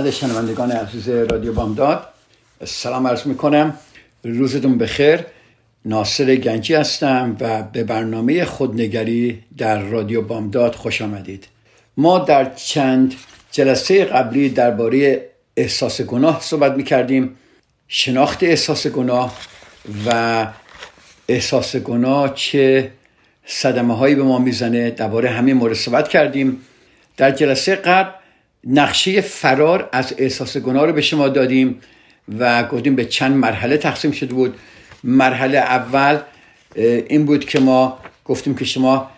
خدمت شنوندگان عزیز رادیو بامداد سلام عرض می‌کنم. روزتون بخیر. ناصر گنجی هستم و به برنامه خودنگری در رادیو بامداد خوش آمدید. ما در چند جلسه قبلی درباره احساس گناه صحبت می‌کردیم. شناخت احساس گناه و احساس گناه چه صدمه هایی به ما می‌زنه. درباره همین مورد صحبت کردیم. در جلسه قبل نقشه فرار از احساس گناه رو به شما دادیم و گفتیم به چند مرحله تقسیم شده بود. مرحله اول این بود که ما گفتیم که شما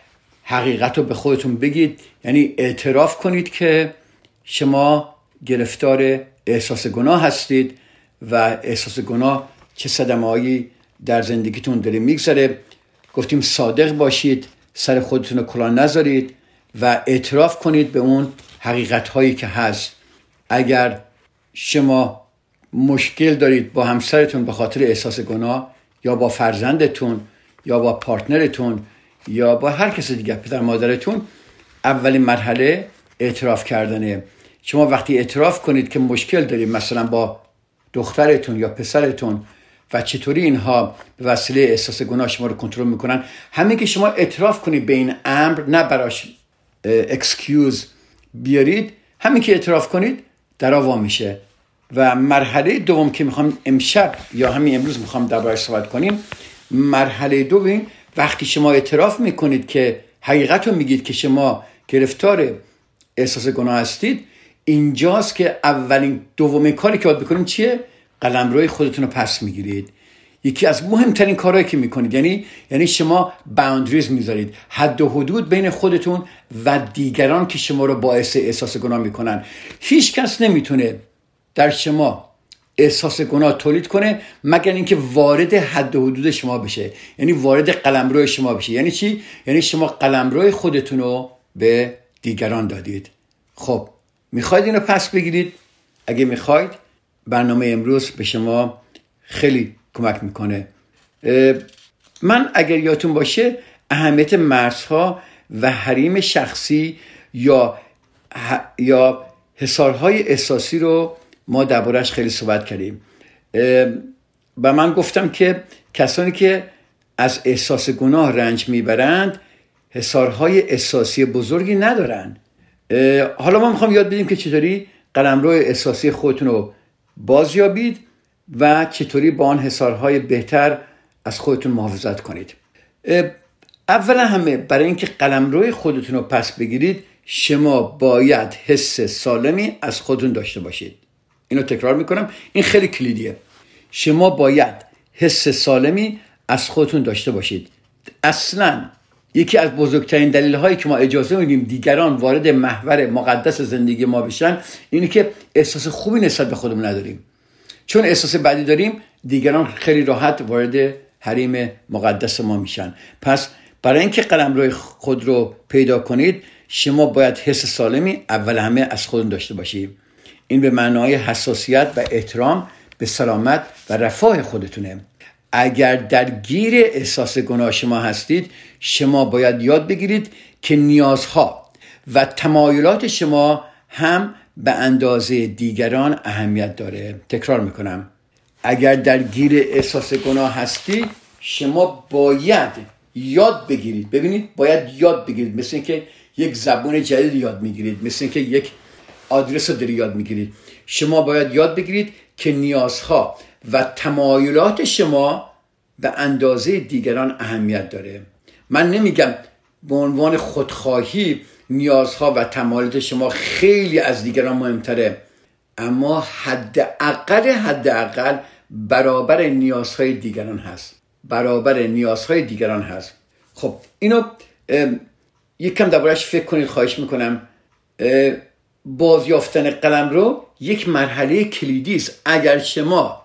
حقیقت رو به خودتون بگید. یعنی اعتراف کنید که شما گرفتار احساس گناه هستید و احساس گناه چه صدمه در زندگیتون داره میگذره. گفتیم صادق باشید سر خودتون رو کلان نذارید و اعتراف کنید به اون حقیقت هایی که هست. اگر شما مشکل دارید با همسرتون به خاطر احساس گناه یا با فرزندتون یا با پارتنرتون یا با هر کس دیگه پدر مادرتون اولین مرحله اعتراف کردنه. شما وقتی اعتراف کنید که مشکل دارید مثلا با دخترتون یا پسرتون و چطوری اینها به وسیله احساس گناه شما رو کنترل می‌کنن همین که شما اعتراف کنید به این امر نه براش excuse بیارید همین که اعتراف کنید در وا میشه. و مرحله دوم که می‌خوام امشب یا همین امروز می‌خوام دربارش صحبت کنیم مرحله دوم وقتی شما اعتراف می‌کنید که حقیقت رو میگید که شما گرفتار احساس گناه هستید اینجاست که اولین دومین کاری که باید بکنید چیه؟ قلمروی خودتون رو پس می‌گیرید. یکی از مهمترین کارهایی که می‌کنید یعنی یعنی شما باوندریز می‌ذارید. حد و حدود بین خودتون و دیگران که شما رو باعث احساس گناه می‌کنن. هیچ کس نمی‌تونه در شما احساس گناه تولید کنه مگر اینکه وارد حد و حدود شما بشه. یعنی وارد قلمرو شما بشه. یعنی چی؟ یعنی شما قلمرو خودتون رو به دیگران دادید. خب می‌خواید اینو پس بگیرید؟ اگه می‌خواید برنامه امروز به شما خیلی کمک می‌کنه. من اگر یادتون باشه اهمیت مرزها و حریم شخصی یا یا حسارهای احساسی رو ما دربارهش خیلی صحبت کردیم. و من گفتم که کسانی که از احساس گناه رنج می‌برند حسارهای احساسی بزرگی ندارن. حالا ما می‌خوام یاد بدیم که چطوری قلمرو احساسی خودتون رو بازیابید. و چطوری با آن حسارهای بهتر از خودتون محافظت کنید. اولا همه برای اینکه قلمروی خودتون رو پس بگیرید شما باید حس سالمی از خودتون داشته باشید. اینو تکرار می‌کنم. این خیلی کلیدیه. شما باید حس سالمی از خودتون داشته باشید. اصلا یکی از بزرگترین دلیل هایی که ما اجازه میدیم دیگران وارد محور مقدس زندگی ما بشن اینه که احساس خوبی نسبت به خودمون نداریم. چون احساس بدی داریم دیگران خیلی راحت وارد حریم مقدس ما میشن. پس برای اینکه قلم روی خود رو پیدا کنید شما باید حس سالمی اول همه از خودتون داشته باشید. این به معنای حساسیت و احترام به سلامت و رفاه خودتونه. اگر در گیر احساس گناه شما هستید شما باید یاد بگیرید که نیازها و تمایلات شما هم به اندازه دیگران اهمیت داره. تکرار می‌کنم. اگر در گیر احساس گناه هستید شما باید یاد بگیرید. ببینید باید یاد بگیرید. مثل اینکه یک زبون جدید یاد می‌گیرید. مثل اینکه یک آدرس رو داری یاد می‌گیرید. شما باید یاد بگیرید که نیازها و تمایلات شما به اندازه دیگران اهمیت داره. من نمیگم به عنوان خودخواهی نیازها و تمایلات شما خیلی از دیگران مهمتره. اما حداقل حداقل برابر نیازهای دیگران هست. برابر نیازهای دیگران هست. خب اینو یک کم دربارش فکر کنید خواهش می‌کنم. بازیافتن قلم رو یک مرحله کلیدی است. اگر شما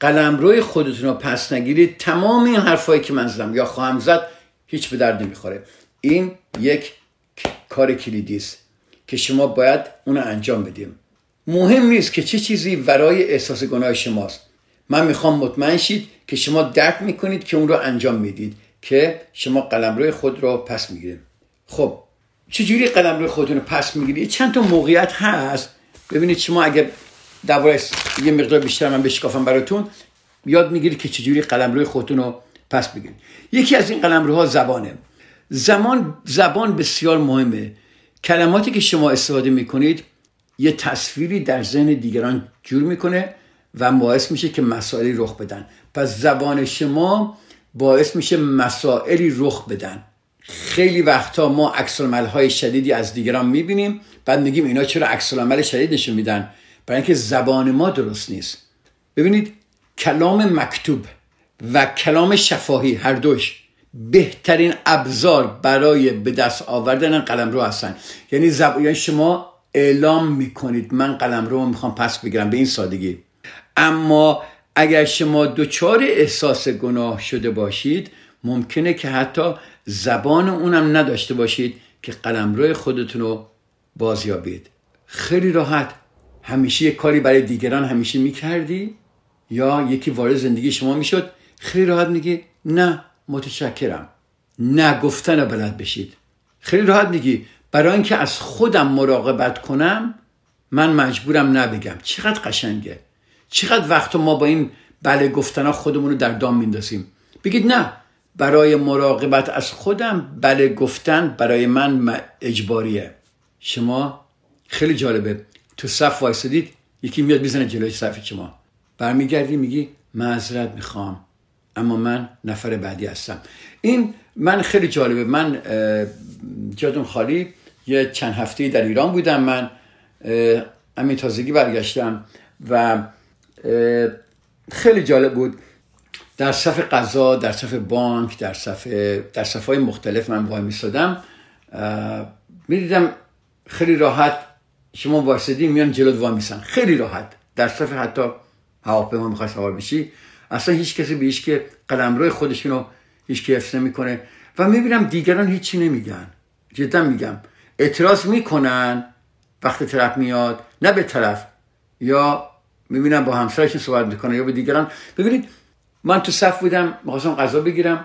قلم روی خودتون رو پس نگیرید تمام این حرفایی که من زدم یا خواهم زد هیچ به درد نمی‌خوره. این یک کار کلیدی است که شما باید اون انجام بدیم. مهم نیست که چه چیزی ورای احساس گناه شماست. من می‌خوام مطمئن شید که شما درک می‌کنید که اون رو انجام می‌دید که شما قلم روی خود رو پس می‌گیرید. خب چجوری قلم روی خودتون رو پس می‌گیرید؟ چند تا موقعیت هست. ببینید شما اگر درباره یه مقدار بیشتر من بشکافم براتون یاد می‌گیرید که چجوری قلم روی خودتون رو پس بگیرید. یکی از این قلم روها زبانه. زمان زبان بسیار مهمه. کلماتی که شما استفاده می‌کنید یه تصویری در ذهن دیگران جور می‌کنه و باعث میشه که مسائلی رخ بدن. پس زبان شما باعث میشه مسائلی رخ بدن. خیلی وقتا ما عکس های شدیدی از دیگران می‌بینیم بعد میگیم اینا چرا عکس عمل شدید نشون میدن؟ برای اینکه زبان ما درست نیست. ببینید کلام مکتوب و کلام شفاهی هر دوش بهترین ابزار برای به دست آوردن قلم رو هستن. یعنی, زب... یعنی شما اعلام می‌کنید من قلم رو می‌خوام پس بگیرم به این سادگی. اما اگر شما دچار احساس گناه شده باشید ممکنه که حتی زبان اونم نداشته باشید که قلمرو خودتون رو بازیابید. خیلی راحت. همیشه یک کاری برای دیگران همیشه می‌کردی؟ یا یکی وارد زندگی شما می‌شد؟ خیلی راحت میگی نه. متشکرم. نه گفتن بلد بشید. خیلی راحت میگی. برای اینکه از خودم مراقبت کنم من مجبورم نبگم. چقدر قشنگه. چقدر وقت ما با این بله گفتن خودمون رو در دام میندازیم. بگید نه برای مراقبت از خودم بله گفتن برای من اجباریه. شما خیلی جالبه. تو صف وایسادید یکی میاد می‌زنه جلوی صف شما. برمیگردی میگی معذرت می‌خوام. اما من نفر بعدی هستم. این من خیلی جالبه. من جادون خالی یه چند هفته در ایران بودم. من همین تازگی برگشتم و خیلی جالب بود. در صف قضا در صف بانک در صف در صف های مختلف من وای میستادم می‌دیدم خیلی راحت شما واسدی میان جلوت وای میسن. خیلی راحت. در صف حتی هواپیما می‌خواد سوار بشی. اصلا هیچ کسی به هیچ که قلمرو خودشونو هیچ کی حفظ نمی‌کنه. و می‌بینم دیگران هیچی نمیگن. جدا میگم. اعتراض می‌کنن وقتی طرف میاد نه به طرف. یا می‌بینم با همسرش صحبت می‌کنه یا به دیگران. ببینید من تو صف بودم می‌خواستم غذا بگیرم.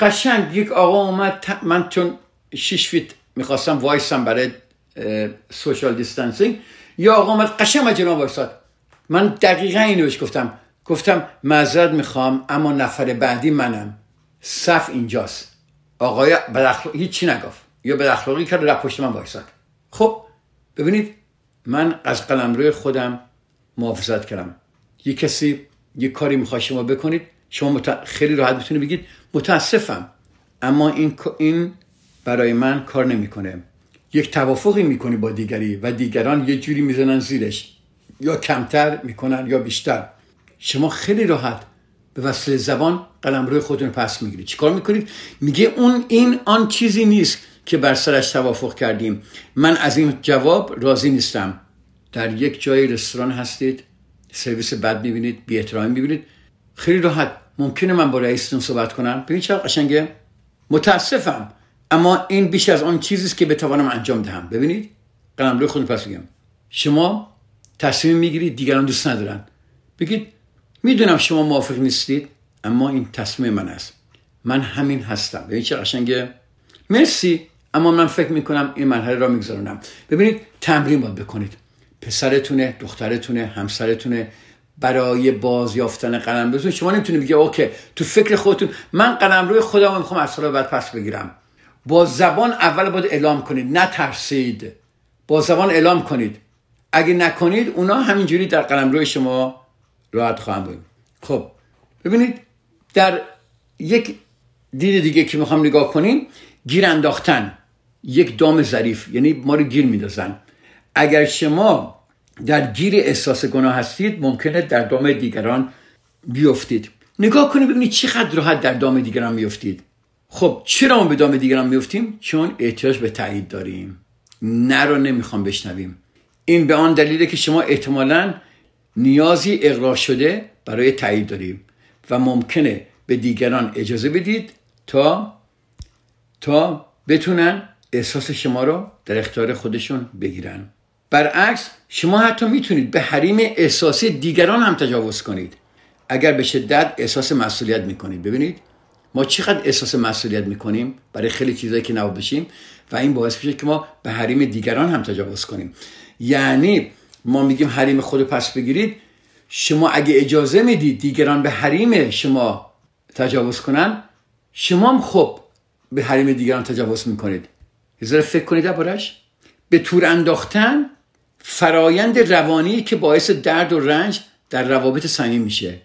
قشنگ یک آقا اومد من چون شیش فیت می‌خواستم وایسم برای سوشال دیستانسینگ یا آقا اومد قشنگ مجنا وایساد. من دقیقا اینو بهش گفتم. گفتم معذرت می‌خوام اما نفر بعدی منم. صف اینجاست. آقای بداخلاقی هیچی نگفت. یا بداخلاقی کرد رفت پشت من وایساد. خب ببینید من از قلم روی خودم محافظت کردم. یه کسی یه کاری می‌خواد شما بکنید شما خیلی راحت می‌تونید بگید متاسفم. اما این این برای من کار نمی‌کنه. یک توافقی می‌کنی با دیگری و دیگران یه جوری می‌زنن زیرش. یا کمتر می‌کنن یا بیشتر. شما خیلی راحت به وسیله زبان قلم روی خودتون پس می‌گیرید. چیکار می‌کنید؟ میگه اون این آن چیزی نیست که بر سرش توافق کردیم. من از این جواب راضی نیستم. در یک جای رستوران هستید سرویس بد می‌بینید بی احترامی می‌بینید. خیلی راحت. ممکنه من با رئیستون صحبت کنم. ببین چقدر قشنگه؟ متاسفم. اما این بیش از آن چیزی است که بتوانم انجام دهم. ببینید؟ قلم روی خود پس بگم شما تصمیم می‌گیرید دیگران دوست ندارن. بگید می‌دونم شما موافق نیستید اما این تصمیم من است. من همین هستم. ببینید چه قشنگه؟ مرسی اما من فکر می‌کنم این مرحله را میگذارونم ببینید تمرین باید بکنید. پسرتونه دخترتونه همسرتونه برای بازیافتن قلم بزن شما نمی‌تونید بگید اوکی تو فکر خودتون من قلم روی خودم می‌خوام از سال بعد پس بگیرم. با زبان اول باید اعلام کنید نترسید. با زبان اعلام کنید. اگه نکنید اونا همینجوری در قلم روی شما راحت خواهم بود. خب ببینید در یک دید دیگه که می‌خوام نگاه کنیم گیر انداختن یک دام ظریف یعنی ما رو گیر میدازن. اگر شما در گیر احساس گناه هستید ممکنه در دام دیگران بیفتید. نگاه کنید ببینید چقدر راحت در دام دیگران بیفتید خب چرا ما به دام دیگران میفتیم چون احتیاج به تایید داریم. نه رو نمی‌خوام بشنویم. این به آن دلیله که شما احتمالا نیازی اقرار شده برای تایید داریم و ممکنه به دیگران اجازه بدید تا تا بتونن احساس شما رو در اختیار خودشون بگیرن. برعکس شما حتی می‌تونید به حریم احساسی دیگران هم تجاوز کنید. اگر به شدت احساس مسئولیت می‌کنید. ببینید ما چقدر احساس مسئولیت می‌کنیم برای خیلی چیزایی که نباید بشیم و این باعث میشه که ما به حریم دیگران هم تجاوز کنیم. یعنی ما میگیم حریم خود پس بگیرید. شما اگه اجازه می‌دید دیگران به حریم شما تجاوز کنن شما هم خب به حریم دیگران تجاوز می‌کنید. یه فکر کنید دربارش به تور انداختن فرایند روانی که باعث درد و رنج در روابط صمیمی میشه.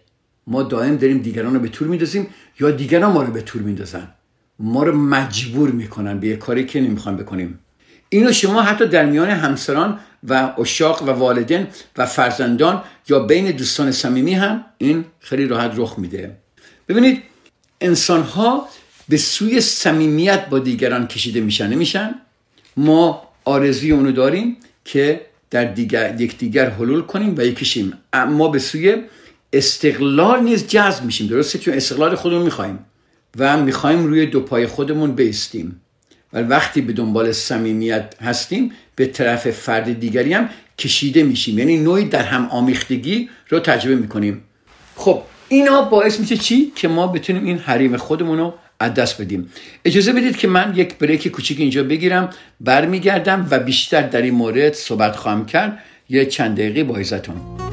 ما دائم داریم دیگران رو به تور میندازیم یا دیگران ما رو به تور میندازن. ما رو مجبور می‌کنن به یه کاری که نمی‌خوام بکنیم. اینو شما حتی در میان همسران و اشاق و والدین و فرزندان یا بین دوستان صمیمی هم این خیلی راحت رخ میده. ببینید انسان ها به سوی صمیمیت با دیگران کشیده میشن. نمیشن؟ ما آرزوی اونو داریم که در دیگر یکدیگر حلول کنیم و یکیشیم. اما به سوی استقلال نیز جذب میشیم. درسته؟ چون استقلال خودمون می‌خوایم و می‌خوایم روی دو پای خودمون بیستیم. و وقتی به دنبال صمیمیت هستیم به طرف فرد دیگری هم کشیده میشیم. یعنی نوعی در هم آمیختگی رو تجربه می‌کنیم. خب اینا باعث میشه چی؟ که ما بتونیم این حریم خودمون رو از دست بدیم. اجازه بدید که من یک بریک کوچیک اینجا بگیرم برمیگردم و بیشتر در این مورد صحبت خواهم کرد. یه چند دقیقه با ایزتون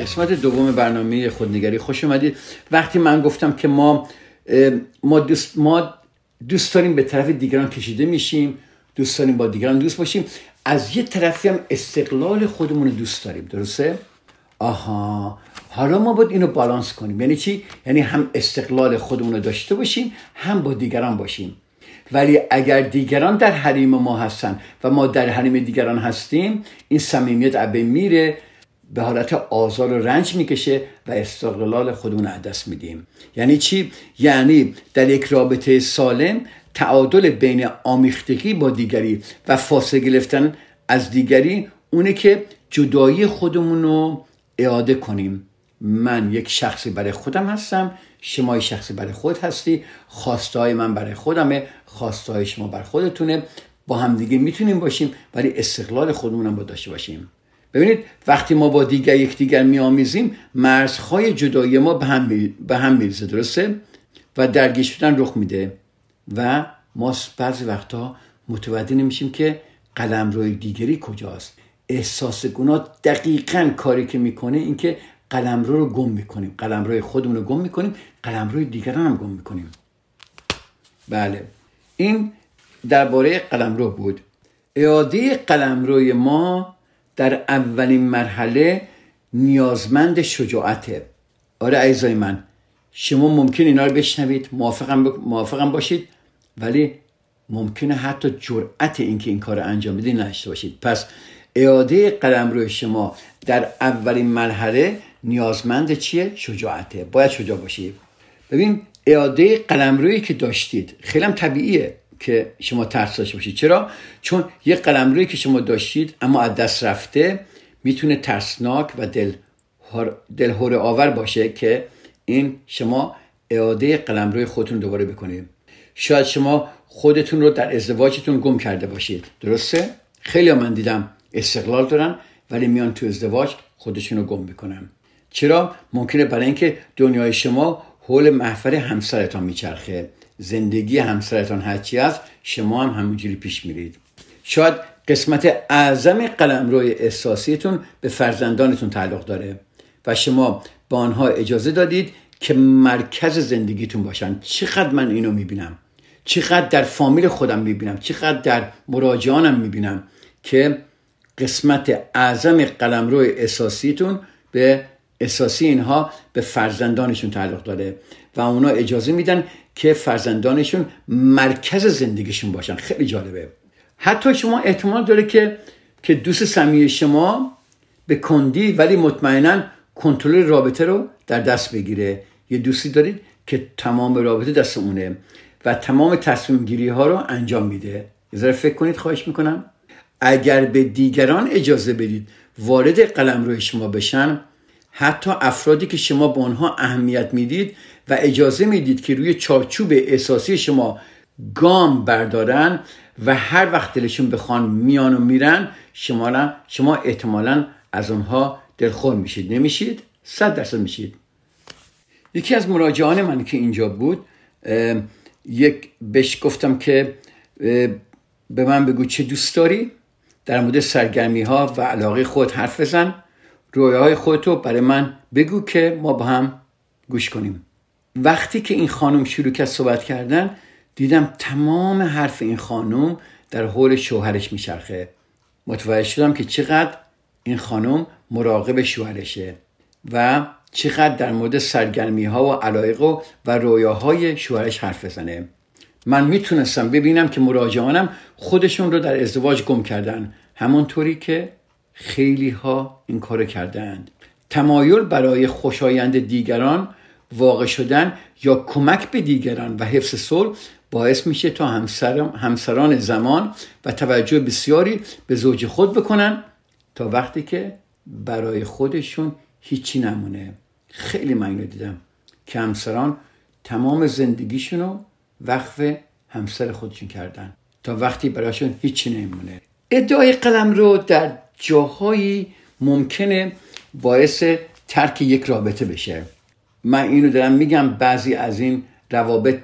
قسمت دوم برنامه خودنگری خوش اومدید وقتی من گفتم که ما ما دوست, ما دوست داریم به طرف دیگران کشیده میشیم دوست داریم با دیگران دوست باشیم از یه طرفی هم استقلال خودمون رو دوست داریم درسته؟ آها. حالا ما باید اینو بالانس کنیم. یعنی چی؟ یعنی هم استقلال خودمون رو داشته باشیم هم با دیگران باشیم. ولی اگر دیگران در حریم ما هستن و ما در حریم دیگران هستیم این صمیمیت ابه میره به حالت آزار و رنج می‌کشه و استقلال خودمون از دست میدیم. یعنی چی؟ یعنی در یک رابطه سالم تعادل بین آمیختگی با دیگری و فاصله گرفتن از دیگری اونه که جدایی خودمون رو اعاده کنیم. من یک شخصی برای خودم هستم شما یک شخصی برای خود هستی خواستهای من برای خودمه خواستهای شما برای خودتونه. با همدیگه می‌تونیم باشیم ولی استقلال خودمون هم با داشته باشیم. ببینید وقتی ما با دیگر یکدیگر میآمیزیم مرزهای جدایی ما به هم, به هم میرزه درسته؟ و درگیر شدن رخ میده. و ما بعضی وقتا متوجه نمیشیم که قلم روی دیگری کجاست. احساس گناه دقیقا کاری که می‌کنه اینکه قلم رو رو گم می‌کنیم. قلم روی خودمون رو گم می‌کنیم قلم روی دیگران هم گم می‌کنیم. بله. این درباره قلم رو بود. اعاده قلم روی ما در اولین مرحله نیازمند شجاعته. آره عزیزای من شما ممکن اینا رو بشنوید موافقم, ب... موافقم باشید ولی ممکنه حتی جرأت اینکه این کار رو انجام بدید نداشته باشید. پس اعاده قلم روی شما در اولین مرحله نیازمند چیه؟ شجاعته. باید شجاع باشید. ببین اعاده قلم روی که داشتید خیلی طبیعیه. که شما ترس داشته باشید. چرا؟ چون یه قلمرویی که شما داشتید اما از دست رفته می‌تونه ترسناک و دل دلهوره آور باشه که این شما اعاده قلمروی خودتون دوباره بکنید. شاید شما خودتون رو در ازدواجتون گم کرده باشید. درسته؟ خیلی من دیدم استقلال دارن ولی میان تو ازدواج خودشون رو گم می‌کنن. چرا؟ ممکنه برای اینکه دنیای شما حول محفل همسرتان میچرخه. زندگی همسرتان هرچی هست شما هم همونجوری پیش میرید. شاید قسمت اعظم قلمروی احساسیتون به فرزندانتون تعلق داره و شما به آنها اجازه دادید که مرکز زندگیتون باشن. چقدر من اینو می‌بینم؟ چقدر در فامیل خودم می‌بینم؟ چقدر در مراجعانم می‌بینم که قسمت اعظم قلمرو احساسیتون به احساسی اینها به فرزندانشون تعلق داره و اونا اجازه میدن که فرزندانشون مرکز زندگیشون باشن. خیلی جالبه. حتی شما احتمال داره که که دوست صمیمی شما به کندی ولی مطمئنا کنترل رابطه رو در دست بگیره. یه دوستی دارید که تمام رابطه دست اونه و تمام تصمیم گیری ها رو انجام میده. یه فکر کنید خواهش می‌کنم. اگر به دیگران اجازه بدید وارد قلم روی شما بشن حتی افرادی که شما به آنها اهمیت می‌دید و اجازه می‌دید که روی چارچوب احساسی شما گام بردارن و هر وقت دلشون بخوان میان و میرن شما شما احتمالا از آنها دلخور میشید. نمیشید؟ صد درصد میشید. یکی از مراجعان من که اینجا بود یک بهش گفتم که به من بگو چه دوست داری؟ در مورد سرگرمی ها و علاقه خود حرف بزن. رویاهای خودتو برای من بگو که ما با هم گوش کنیم. وقتی که این خانم شروع کرد صحبت کردن دیدم تمام حرف این خانم در حول شوهرش میچرخه. متوجه شدم که چقدر این خانم مراقب شوهرشه و چقدر در مورد سرگرمی ها و علایق و, و رویاهای شوهرش حرف بزنه. من می‌تونستم ببینم که مراجعانم خودشون رو در ازدواج گم کردن. همونطوری که خیلی ها این کار کردند. تمایل برای خوشایند دیگران واقع شدن یا کمک به دیگران و حفظ صلح باعث میشه تا همسران زمان و توجه بسیاری به زوج خود بکنن تا وقتی که برای خودشون هیچی نمونه. خیلی من دیدم که همسران تمام زندگیشونو وقف همسر خودشون کردن تا وقتی براشون هیچی نمونه. ادعای قلم رو در جاهایی ممکنه باعث ترک یک رابطه بشه. من اینو دارم میگم بعضی از این روابط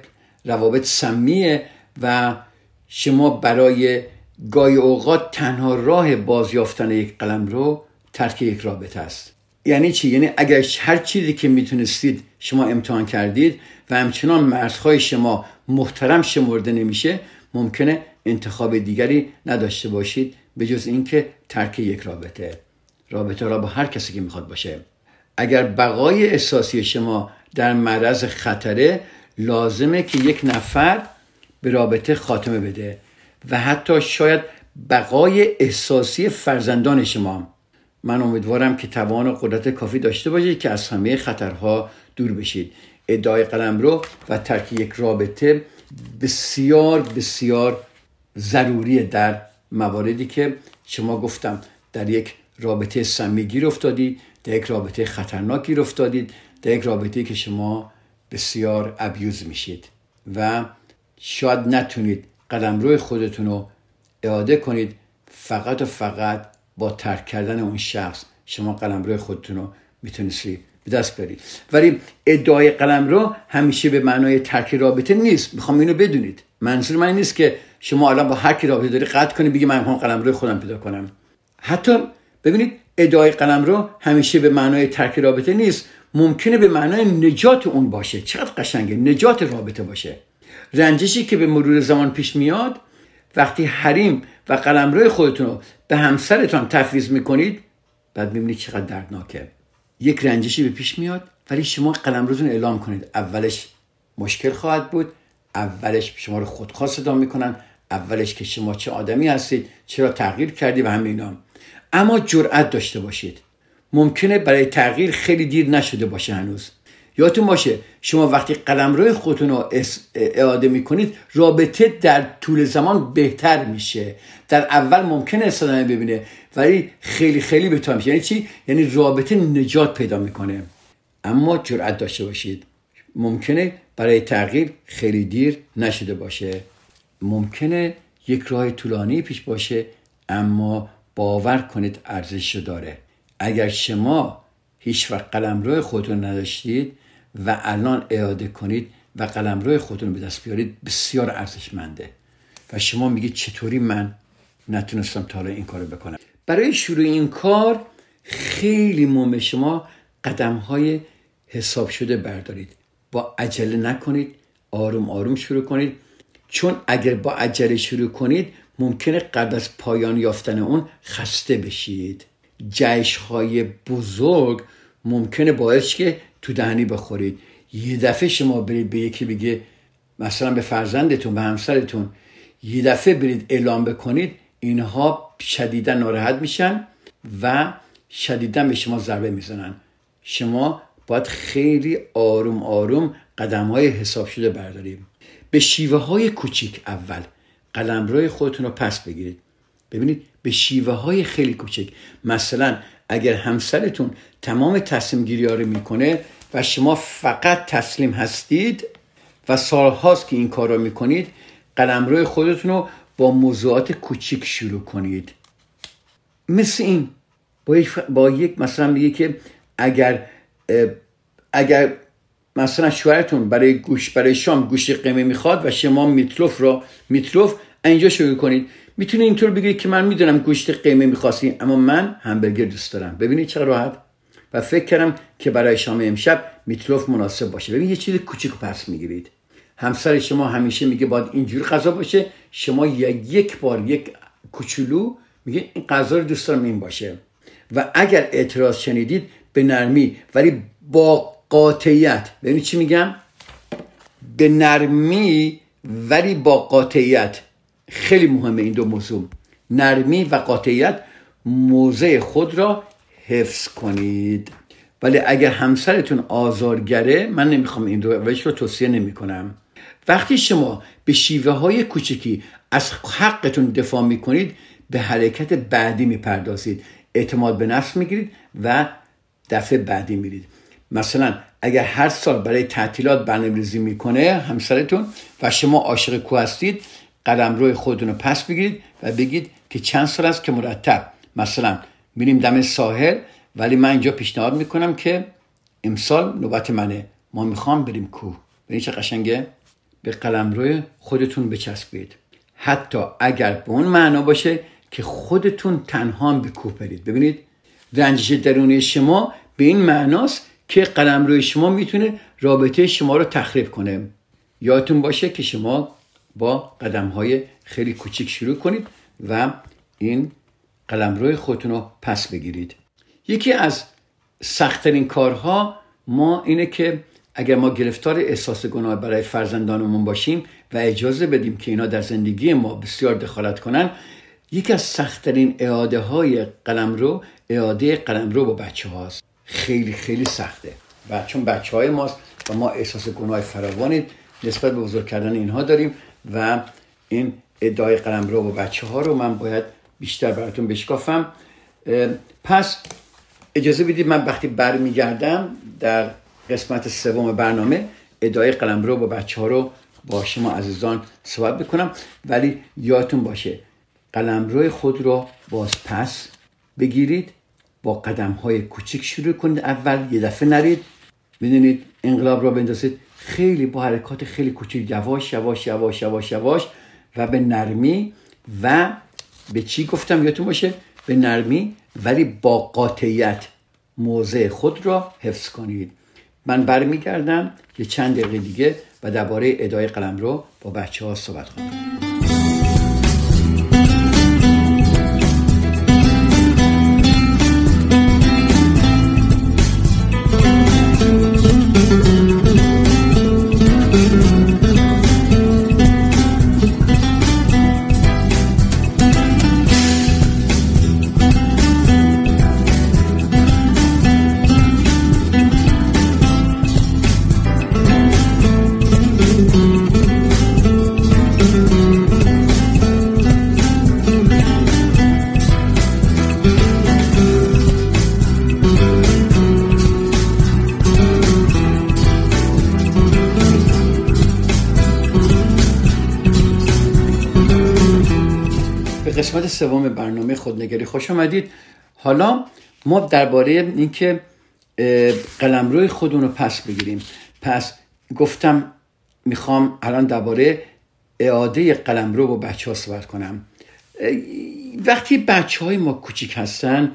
روابط سمیه و شما برای گای اوقات تنها راه بازیافتن یک قلم رو ترک یک رابطه است. یعنی چی؟ یعنی اگر هر چیزی که می‌تونستید شما امتحان کردید و همچنان مرزهای شما محترم شمرده نمیشه ممکنه انتخاب دیگری نداشته باشید. به جز اینکه ترک یک رابطه. رابطه را با هر کسی که می‌خواد باشه. اگر بقای احساسی شما در معرض خطره لازمه که یک نفر به رابطه خاتمه بده و حتی شاید بقای احساسی فرزندان شما. من امیدوارم که توان و قدرت کافی داشته باشید که از همه خطرها دور بشید. ادعای قلم رو و ترک یک رابطه بسیار بسیار ضروریه در مواردی که شما گفتم در یک رابطه سمی گیر افتادید در یک رابطه خطرناک گیر افتادید در یک رابطه که شما بسیار ابیوز میشید و شاید نتونید قلمرو خودتون رو اعاده کنید فقط و فقط با ترک کردن اون شخص شما قلمرو خودتون رو می‌تونید به دست برید ولی ادعای قلم رو همیشه به معنای ترک رابطه نیست. می‌خوام اینو بدونید. منظور من نیست که شما الان با هر کی رابطه داری قطع کنی بگی من می‌خوام قلم روی خودم پیدا کنم. حتی ببینید ادعای قلم رو همیشه به معنای ترک رابطه نیست. ممکنه به معنای نجات اون باشه. چقدر قشنگه؟ نجات رابطه باشه. رنجشی که به مرور زمان پیش میاد وقتی حریم و قلمرو خودتون رو به همسرتان تفویض می‌کنید بعد می‌بینید چقدر دردناکه. یک رنجشی به پیش میاد ولی شما قلمروتون اعلام کنید. اولش مشکل خواهد بود اولش شما رو خودخواه صدا می‌کنن. اولش که شما چه آدمی هستید چرا تغییر کردی و همه اینا. اما جرأت داشته باشید. ممکنه برای تغییر خیلی دیر نشده باشه هنوز. یادتون باشه شما وقتی قلم روی خودتون رو اعاده می‌کنید رابطه در طول زمان بهتر میشه. در اول ممکن استادمه ببینه ولی خیلی خیلی بهتر میشه. یعنی چی؟ یعنی رابطه نجات پیدا می‌کنه. اما جرأت داشته باشید. ممکنه برای تغییر خیلی دیر نشده باشه. ممکنه یک راه طولانی پیش باشه اما باور کنید ارزش داره. اگر شما هیچ وقت قلم روی خودتون نداشتید و الان اعاده کنید و قلم روی خودتون به دست بیارید بسیار ارزشمنده. و شما میگید چطوری من نتونستم تا این کارو بکنم؟ برای شروع این کار خیلی مهمه شما قدم های حساب شده بردارید. با عجله نکنید آروم آروم شروع کنید. چون اگر با عجله شروع کنید ممکنه قبل از پایان یافتن اون خسته بشید. جشن های بزرگ ممکنه باعث که تو دهنی بخورید. یه دفعه شما برید به یکی بگه مثلا به فرزندتون به همسرتون یه دفعه برید اعلام بکنید اینها شدیدا ناراحت میشن و شدیدا به شما ضربه می‌زنن. شما باید خیلی آروم آروم قدم های حساب شده برداریم به شیوه های کوچیک اول. قلم روی خودتون رو پس بگیرید. ببینید به شیوه های خیلی کوچک مثلا اگر همسرتون تمام تصمیم گیری رو می‌کنه و شما فقط تسلیم هستید و سالهاست که این کار رو می‌کنید قلم روی خودتون رو با موضوعات کوچیک شروع کنید. مثل این با با یک مثلا میگه که اگر اگر مثلا شوهرتون برای گوش برای شام گوشت قیمه می‌خواد و شما میتلوف رو میتلوف اینجا شروع کنید. می‌تونید اینطور بگید که من می‌دونم گوشت قیمه می‌خواستی اما من همبرگر دوست دارم. ببینید چقدر راحت. و فکر کردم که برای شام امشب میتلوف مناسب باشه. ببین یه چیز کوچیک پس می‌گیرید. همسر شما همیشه میگه باید اینجور غذا باشه. شما یک بار یک کوچولو میگه این غذا رو دوست دارم این باشه. و اگر اعتراض شنیدید به نرمی. ولی با قاطعیت. ببینید چی میگم؟ به نرمی ولی با قاطعیت. خیلی مهمه این دو موضوع. نرمی و قاطعیت موضع خود را حفظ کنید. ولی اگر همسرتون آزارگره من نمی‌خوام این دو روش رو توصیه نمی کنم وقتی شما به شیوه های کوچکی از حقتون دفاع می کنید به حرکت بعدی می‌پردازید. اعتماد به نفس می‌گیرید و دفعه بعدی میرید. مثلا اگر هر سال برای تعطیلات برنامه‌ریزی می‌کنه همسرتون و شما عاشق کو هستید قدم روی خودتون رو پس بگیرید و بگید که چند سال است که مرتب. مثلا میریم دم ساحل ولی من اینجا پیشنهاد می‌کنم که امسال نوبت منه. ما می‌خوام بریم کوه. ببینید چه قشنگه؟ به قلم روی خودتون بچسبید. حتی اگر به اون معنا باشه که خودتون تنها به کوه برید. ببینید؟ رنجش درونی شما به این معناست که قلم روی شما می‌تونه رابطه شما رو تخریب کنه. یادتون باشه که شما با قدم های خیلی کوچیک شروع کنید و این قلم روی خودتون رو پس بگیرید. یکی از سختترین کارها ما اینه که اگر ما گرفتار احساس گناه برای فرزندانمون باشیم و اجازه بدیم که اینا در زندگی ما بسیار دخالت کنن یکی از سختترین اعاده های قلم رو اعاده قلم رو با بچه هاست خیلی خیلی سخته. و چون بچه های ماست و ما احساس گناه فراوانی نسبت به بزرگ کردن اینها داریم و این ادعای قلم رو با بچه ها رو من باید بیشتر براتون بشکافم. پس اجازه بدید من وقتی برمیگردم در قسمت سوم برنامه ادعای قلم رو با بچه ها رو با شما عزیزان صحبت بکنم. ولی یادتون باشه قلم روی خود رو باز پس بگیرید. با قدم های کوچیک شروع کنید اول یه دفعه نرید. می‌دونید انقلاب را بندازید. خیلی با حرکات خیلی کوچیک یواش یواش یواش یواش یواش و به نرمی و به چی گفتم یادتون باشه؟ به نرمی ولی با قاطعیت موضع خود را حفظ کنید. من برمیگردم یه چند دقیقه دیگه و درباره ادای قلم رو با بچه ها صحبت خواهم سوم برنامه خودنگری. خوش آمدید. حالا ما درباره اینکه قلمروی خودمون رو پس بگیریم. پس گفتم می‌خوام الان درباره اعاده قلمرو با بچه ها صحبت کنم. وقتی بچه های ما کوچیک هستن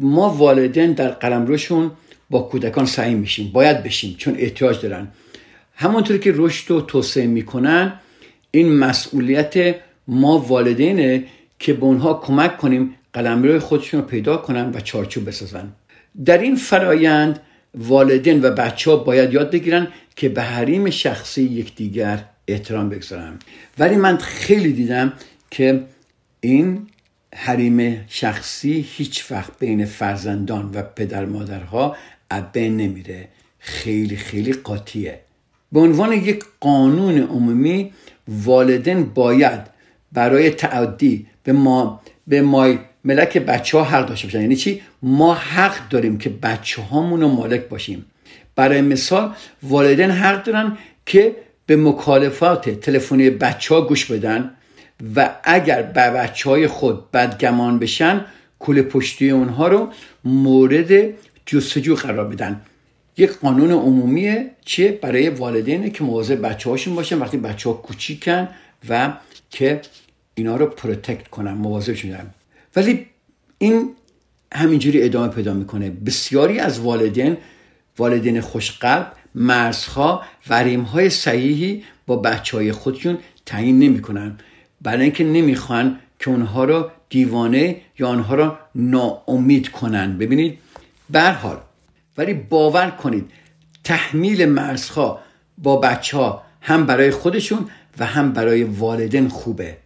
ما والدین در قلمروشون با کودکان سعی میشیم. باید بشیم چون احتیاج دارن. همونطور که رشد و توسعه می‌کنن این مسئولیت ما والدینه که به اونها کمک کنیم قلمروی خودشون رو پیدا کنن و چارچوب بسازن. در این فرایند والدین و بچه ها باید یاد بگیرن که به حریم شخصی یکدیگر احترام بگذارن. ولی من خیلی دیدم که این حریم شخصی هیچ وقت بین فرزندان و پدر مادرها بین نمیره. خیلی خیلی قاطیه. به عنوان یک قانون عمومی والدین باید برای تعدی به ما به مای ملک بچه ها حق داشته باشن. یعنی چی؟ ما حق داریم که بچه هامون رو مالک باشیم. برای مثال والدین حق دارن که به مکالفات تلفنی بچه ها گوش بدن و اگر به بچه های خود بدگمان بشن کل پشتی اونها رو مورد جستجو قرار بدن. یک قانون عمومیه چیه؟ برای والدینه که مواظب بچه هاشون باشن. وقتی بچه ها کوچیکن و که اینا رو protect کنن مواظبشون ولی این همینجوری ادامه پیدا می‌کنه. بسیاری از والدین والدین خوشقلب مرزها و های صحیحی با بچه های خودشون تعیین نمی‌کنن. برای اینکه نمی‌خوان که اونها رو دیوانه یا آنها رو ناامید کنن. ببینید حال ولی باور کنید تحمیل مرزها با بچه ها هم برای خودشون و هم برای والدین خوبه.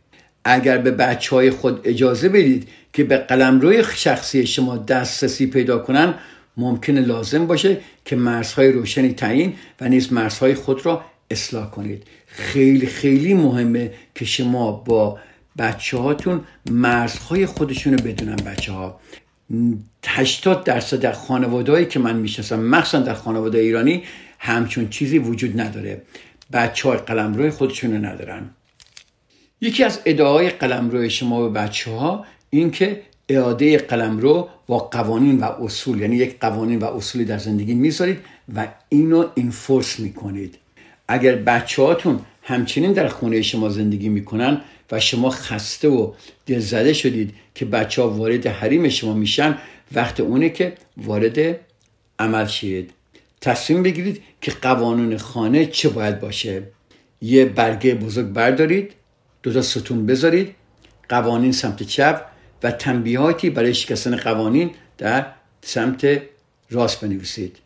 اگر به بچه های خود اجازه بدید که به قلمروی شخصی شما دسترسی پیدا کنن ممکنه لازم باشه که مرزهای روشنی تعیین و نیز مرزهای خود را اصلاح کنید. خیلی خیلی مهمه که شما با بچه هاتون مرزهای خودشون رو بدونن بچه ها 80 درصد در خانوادهایی که من می‌شناسم مخصوصا در خانواده ایرانی همچون چیزی وجود نداره. بچه ها قلمروی خودشون رو ندارن. یکی از ادعای قلمرو شما به بچه ها این که اعاده قلمرو با قوانین و اصول یعنی یک قوانین و اصولی در زندگی می‌ذارید و اینو اینفورس می‌کنید. اگر بچه هاتون همچنین در خونه شما زندگی می‌کنن و شما خسته و دلزده شدید که بچه ها وارد حریم شما میشن وقت اونه که وارد عمل شید. تصمیم بگیرید که قوانین خانه چه باید باشه. یه برگه بزرگ بردارید. دو تا ستون بذارید قوانین سمت چپ و تنبیهاتی برای شکستن قوانین در سمت راست بنویسید.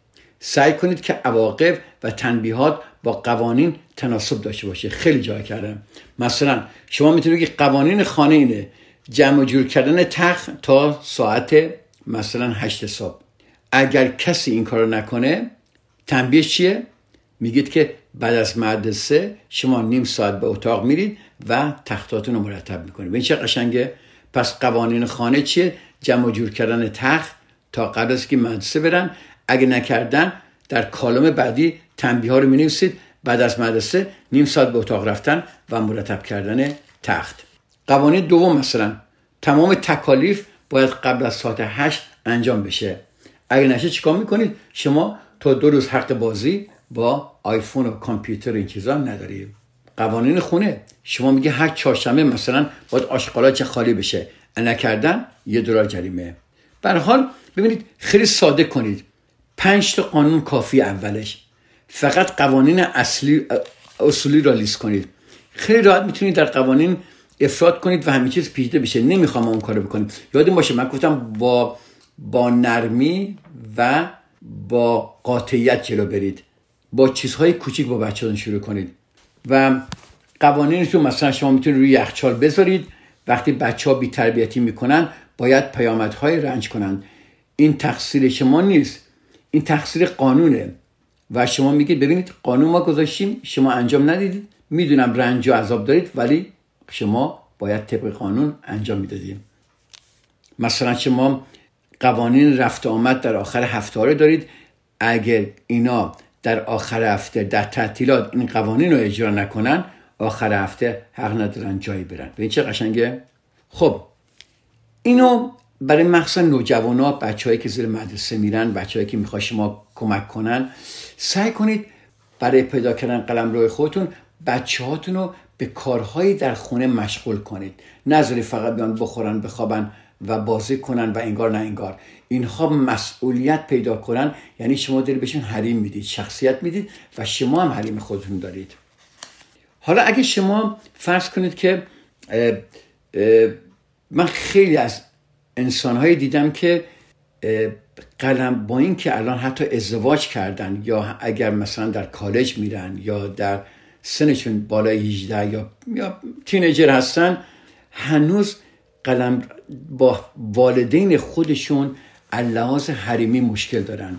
سعی کنید که عواقب و تنبیهات با قوانین تناسب داشته باشه. خیلی جای کردم. مثلا شما می‌تونید که قوانین خانه اینه. جمع جور کردن تخت تا ساعت مثلا هشت صبح. اگر کسی این کارو نکنه تنبیه چیه؟ میگید که بعد از مدرسه شما نیم ساعت به اتاق میرید و تختاتون رو مرتب می‌کنید این چه قشنگه؟ پس قوانین خانه چیه؟ جمع جور کردن تخت تا قبل از که مدرسه برن. اگه نکردن در کالم بعدی تنبیه ها رو می بعد از مدرسه نیم ساعت به اتاق رفتن و مرتب کردن تخت. قوانین دوم مثلا. تمام تکالیف باید قبل از ساعت هشت انجام بشه. اگه نشه چیکار می‌کنید؟ شما تا دو روز حق بازی با آیفون و کامپیوتر این چیزا ندارید. قوانین خونه. شما میگه هر چهارشنبه مثلا باید آشغالا خالی بشه. نکردن یه دلار جریمه. بر حال ببینید خیلی ساده کنید. پنج تا قانون کافی اولش. فقط قوانین اصلی اصولی را لیست کنید. خیلی راحت می‌تونید در قوانین افراد کنید و همه چیز پیچیده بشه. نمی‌خوام اون کارو بکنیم. یادم باشه من گفتم با با نرمی و با قاطعیت جلو برید. با چیزهای کوچیک با بچه‌تون شروع کنید. و قوانینتون مثلا شما می‌تونید روی یخچال بذارید. وقتی بچه ها بی تربیتی می‌کنن باید پیامدهای رنج کنند این تقصیر شما نیست. این تقصیر قانونه. و شما میگید ببینید قانون ما گذاشتیم شما انجام ندیدید. می‌دونم رنج و عذاب دارید ولی شما باید طبق قانون انجام می‌دادید. مثلا شما قوانین رفت آمد در آخر هفته دارید. اگر اینا در آخر هفته در تعطیلات این قوانین رو اجرا نکنن آخر هفته حق ندارن جایی برن. این چه قشنگه؟ خب اینو برای مخصوصا نوجوانا بچههایی که زیر مدرسه میرن بچههایی که می‌خواد شما کمک کنن سعی کنید برای پیدا کردن قلم روی خودتون بچه هاتون رو به کارهایی در خونه مشغول کنید. نظری فقط بیان بخورن بخوابن و بازی کنن و انگار نه انگار. اینها مسئولیت پیدا کنن. یعنی شما دارید بهشون حریم می‌دید شخصیت می‌دید و شما هم حریم خودتون دارید. حالا اگه شما فرض کنید که اه اه من خیلی از انسانهایی دیدم که قلم با این که الان حتی ازدواج کردن یا اگر مثلا در کالج میرن یا در سنشون بالای 18 یا یا تینیجر هستن هنوز قلم با والدین خودشون لحاظ حریمی مشکل دارن.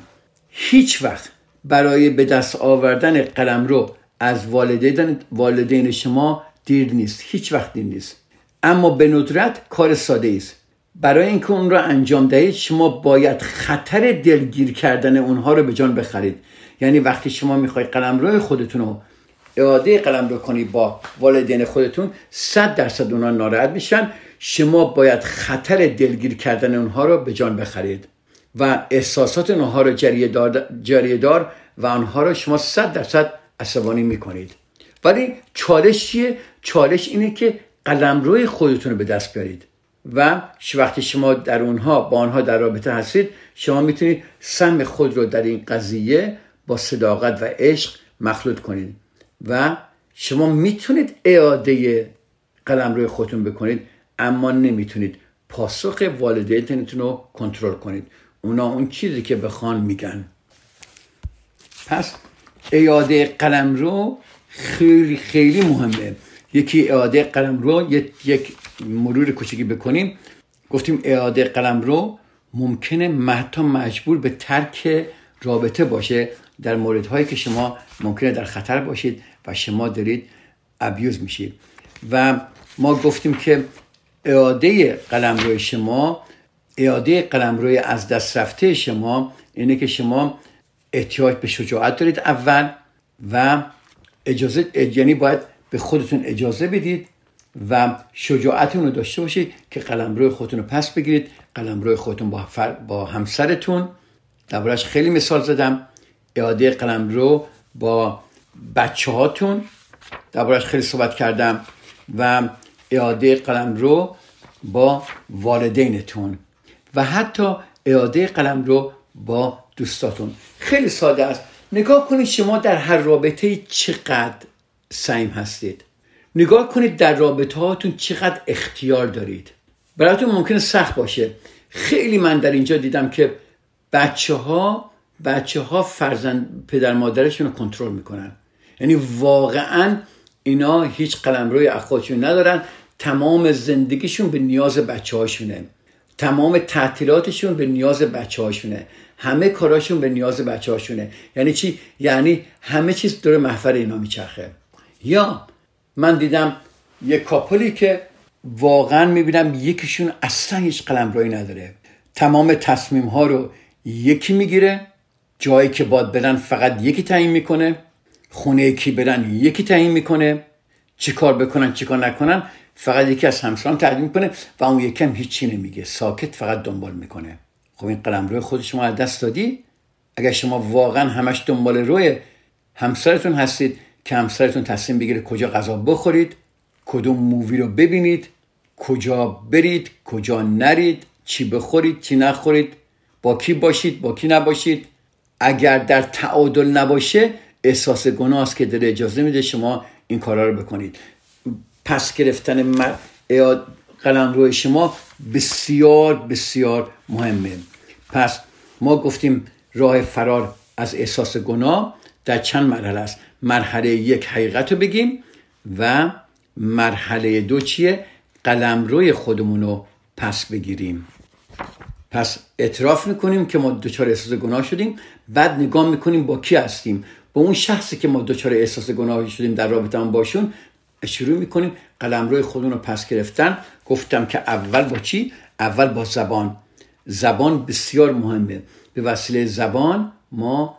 هیچ وقت برای به دست آوردن قلم رو از والدین, والدین شما دیر نیست. هیچ وقت دیر نیست. اما به ندرت کار ساده است برای اینکه اون را انجام دهید شما باید خطر دلگیر کردن اونها رو به جان بخرید. یعنی وقتی شما می‌خواید قلم روی خودتون رو اعاده قلم کنید با والدین خودتون صد درصد اونها ناراحت میشن. شما باید خطر دلگیر کردن اونها رو به جان بخرید و احساسات اونها رو جریه دار, و آنها رو شما صد درصد عصبانی می‌کنید ولی چالش چیه؟ چالش اینه که قلم روی خودتون رو به دست بیارید و وقتی شما در اونها با آنها در رابطه هستید شما می‌تونید سم خود رو در این قضیه با صداقت و عشق مخلوط کنید و شما می‌تونید اعاده قلم روی خودتون بکنید اما نمی‌تونید پاسخ والدینتون رو کنترل کنید. اونا اون چیزی که بخوان میگن. پس اعاده قلم رو خیلی خیلی مهمه. یکی اعاده قلم رو یک مرور کوچکی بکنیم. گفتیم اعاده قلم رو ممکنه حتی مجبور به ترک رابطه باشه. در موردهایی که شما ممکنه در خطر باشید و شما دارید ابیوز میشید. و ما گفتیم که اعاده قلم روی شما اعاده قلم روی از دست رفته شما اینه که شما احتیاج به شجاعت دارید اول و اجازه یعنی باید به خودتون اجازه بدید و شجاعتون رو داشته باشید که قلمرو خودتون رو پس بگیرید قلمرو خودتون با. با همسرتون دربارش خیلی مثال زدم اعاده قلمرو با بچه هاتون دربارش خیلی صحبت کردم و اعاده قلمرو با والدینتون و حتی اعاده قلمرو با دوستاتون. خیلی ساده است. نگاه کنید شما در هر رابطه چقدر سعیم هستید. نگاه کنید در رابطه هاتون چقدر اختیار دارید. براتون ممکنه سخت باشه. خیلی من در اینجا دیدم که بچه ها بچه ها فرزند پدر مادرشون رو کنترل می‌کنن. یعنی واقعا اینا هیچ قلم روی خودشون ندارن. تمام زندگیشون به نیاز بچه هاشونه تمام تعطیلاتشون به نیاز بچه هاشونه همه کاراشون به نیاز بچه هاشونه یعنی چی؟ یعنی همه چیز دور محفر اینا میچرخه. یا من دیدم یک کاپلی که واقعا می‌بینم یکیشون اصلا هیچ قلمرویی نداره. تمام تصمیم ها رو یکی می‌گیره جایی که باید برن فقط یکی تعیین می‌کنه خونه کی برن یکی تعیین می‌کنه چی کار بکنن چی کار نکنن. فقط یکی از همسران تعیین می‌کنه و اون یکی هم هیچی نمیگه. ساکت فقط دنبال می‌کنه. خب این قلم روی خود شما از دست دادی؟ اگر شما واقعا همش دنبال روی همسرتون هستید که همسرتون تصمیم بگیره کجا غذا بخورید کدوم مووی رو ببینید کجا برید کجا نرید چی بخورید چی نخورید با کی باشید با کی نباشید. اگر در تعادل نباشه احساس گناه است که داره اجازه میده شما این کارا رو بکنید. پس گرفتن مر... قلم روی شما بسیار بسیار مهمه. پس ما گفتیم راه فرار از احساس گناه در چند مرحله است. مرحله یک حقیقت رو بگیم و مرحله دو چیه؟ قلم روی خودمون رو پس بگیریم. پس اعتراف می‌کنیم که ما دچار احساس گناه شدیم. بعد نگاه می‌کنیم با کی هستیم؟ با اون شخصی که ما دچار احساس گناه شدیم در رابطه هم باشون شروع می‌کنیم. قلم روی خودمون رو پس گرفتن. گفتم که اول با چی؟ اول با زبان. زبان بسیار مهمه. به وسیله زبان ما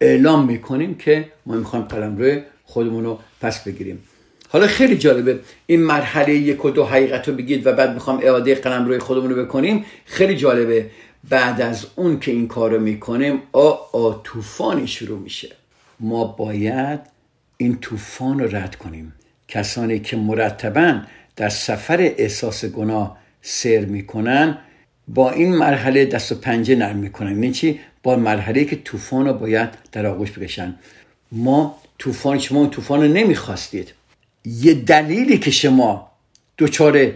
اعلام می‌کنیم که ما می‌خوایم قلم روی خودمون رو پس بگیریم. حالا خیلی جالبه. این مرحله یک و دو حقیقت رو بگید و بعد می‌خوام اعاده قلم روی خودمون رو بکنیم. خیلی جالبه. بعد از اون که این کار رو می‌کنیم آ آ طوفانی شروع میشه. ما باید این طوفان رو رد کنیم. کسانی که مرتبا در سفر احساس گناه سیر می‌کنن با این مرحله دست و پنجه نرم می‌کنن. این یعنی چی؟ با مرحله که طوفان رو باید در آغوش بکشن. ما طوفان شما طوفان رو نمی‌خواستید. یه دلیلی که شما دچار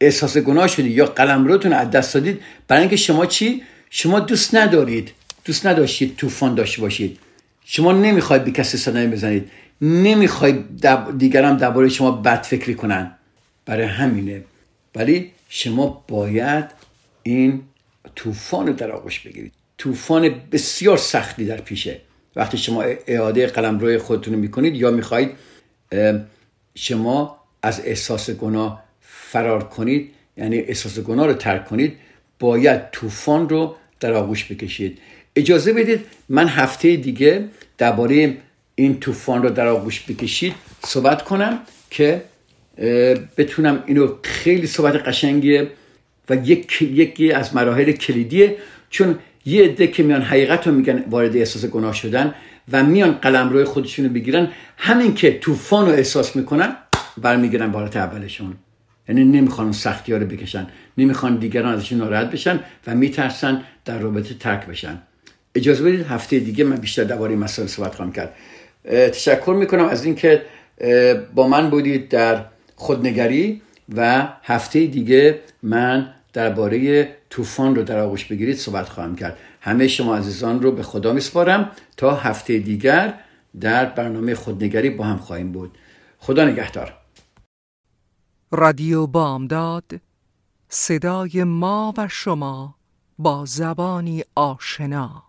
احساس گناه شدید یا قلم روتون از دست دادید برای اینکه شما چی؟ شما دوست ندارید. دوست نداشتید طوفان داشته باشید. شما نمی‌خواید به کسی صدای بزنید. نمی‌خواید دب... دیگران درباره شما بد فکری کنن. برای همینه. ولی شما باید این طوفان رو در آغوش بگیرید. طوفان بسیار سختی در پیشه. وقتی شما اعاده قلم روی خودتون رو می‌کنید یا می‌خواهید شما از احساس گناه فرار کنید یعنی احساس گناه رو ترک کنید باید طوفان رو در آغوش بکشید. اجازه بدید من هفته دیگه درباره این طوفان رو در آغوش بکشید صحبت کنم که بتونم اینو خیلی صحبت قشنگیه و یک یکی از مراحل کلیدیه. چون یه عده که میان حقیقت رو میگن وارد احساس گناه شدن و میان قلم روی خودشون رو بگیرن همین که طوفان رو احساس می‌کنن برمیگیرن بالات اولشون یعنی نمی‌خوان سختی ها رو بکشن نمی‌خوان دیگران ازشون ناراحت بشن و میترسن در رابطه ترک بشن. اجازه بدید هفته دیگه من بیشتر درباره مسائل صحبت خواهم کرد. تشکر می‌کنم از اینکه با من بودید در خودنگری و هفته دیگه من درباره طوفان رو در آغوش بگیرید صحبت خواهم کرد. همه شما عزیزان رو به خدا میسپارم تا هفته دیگر در برنامه خودنگری با هم خواهیم بود. خدا نگهدار. رادیو بامداد صدای ما و شما با زبانی آشنا.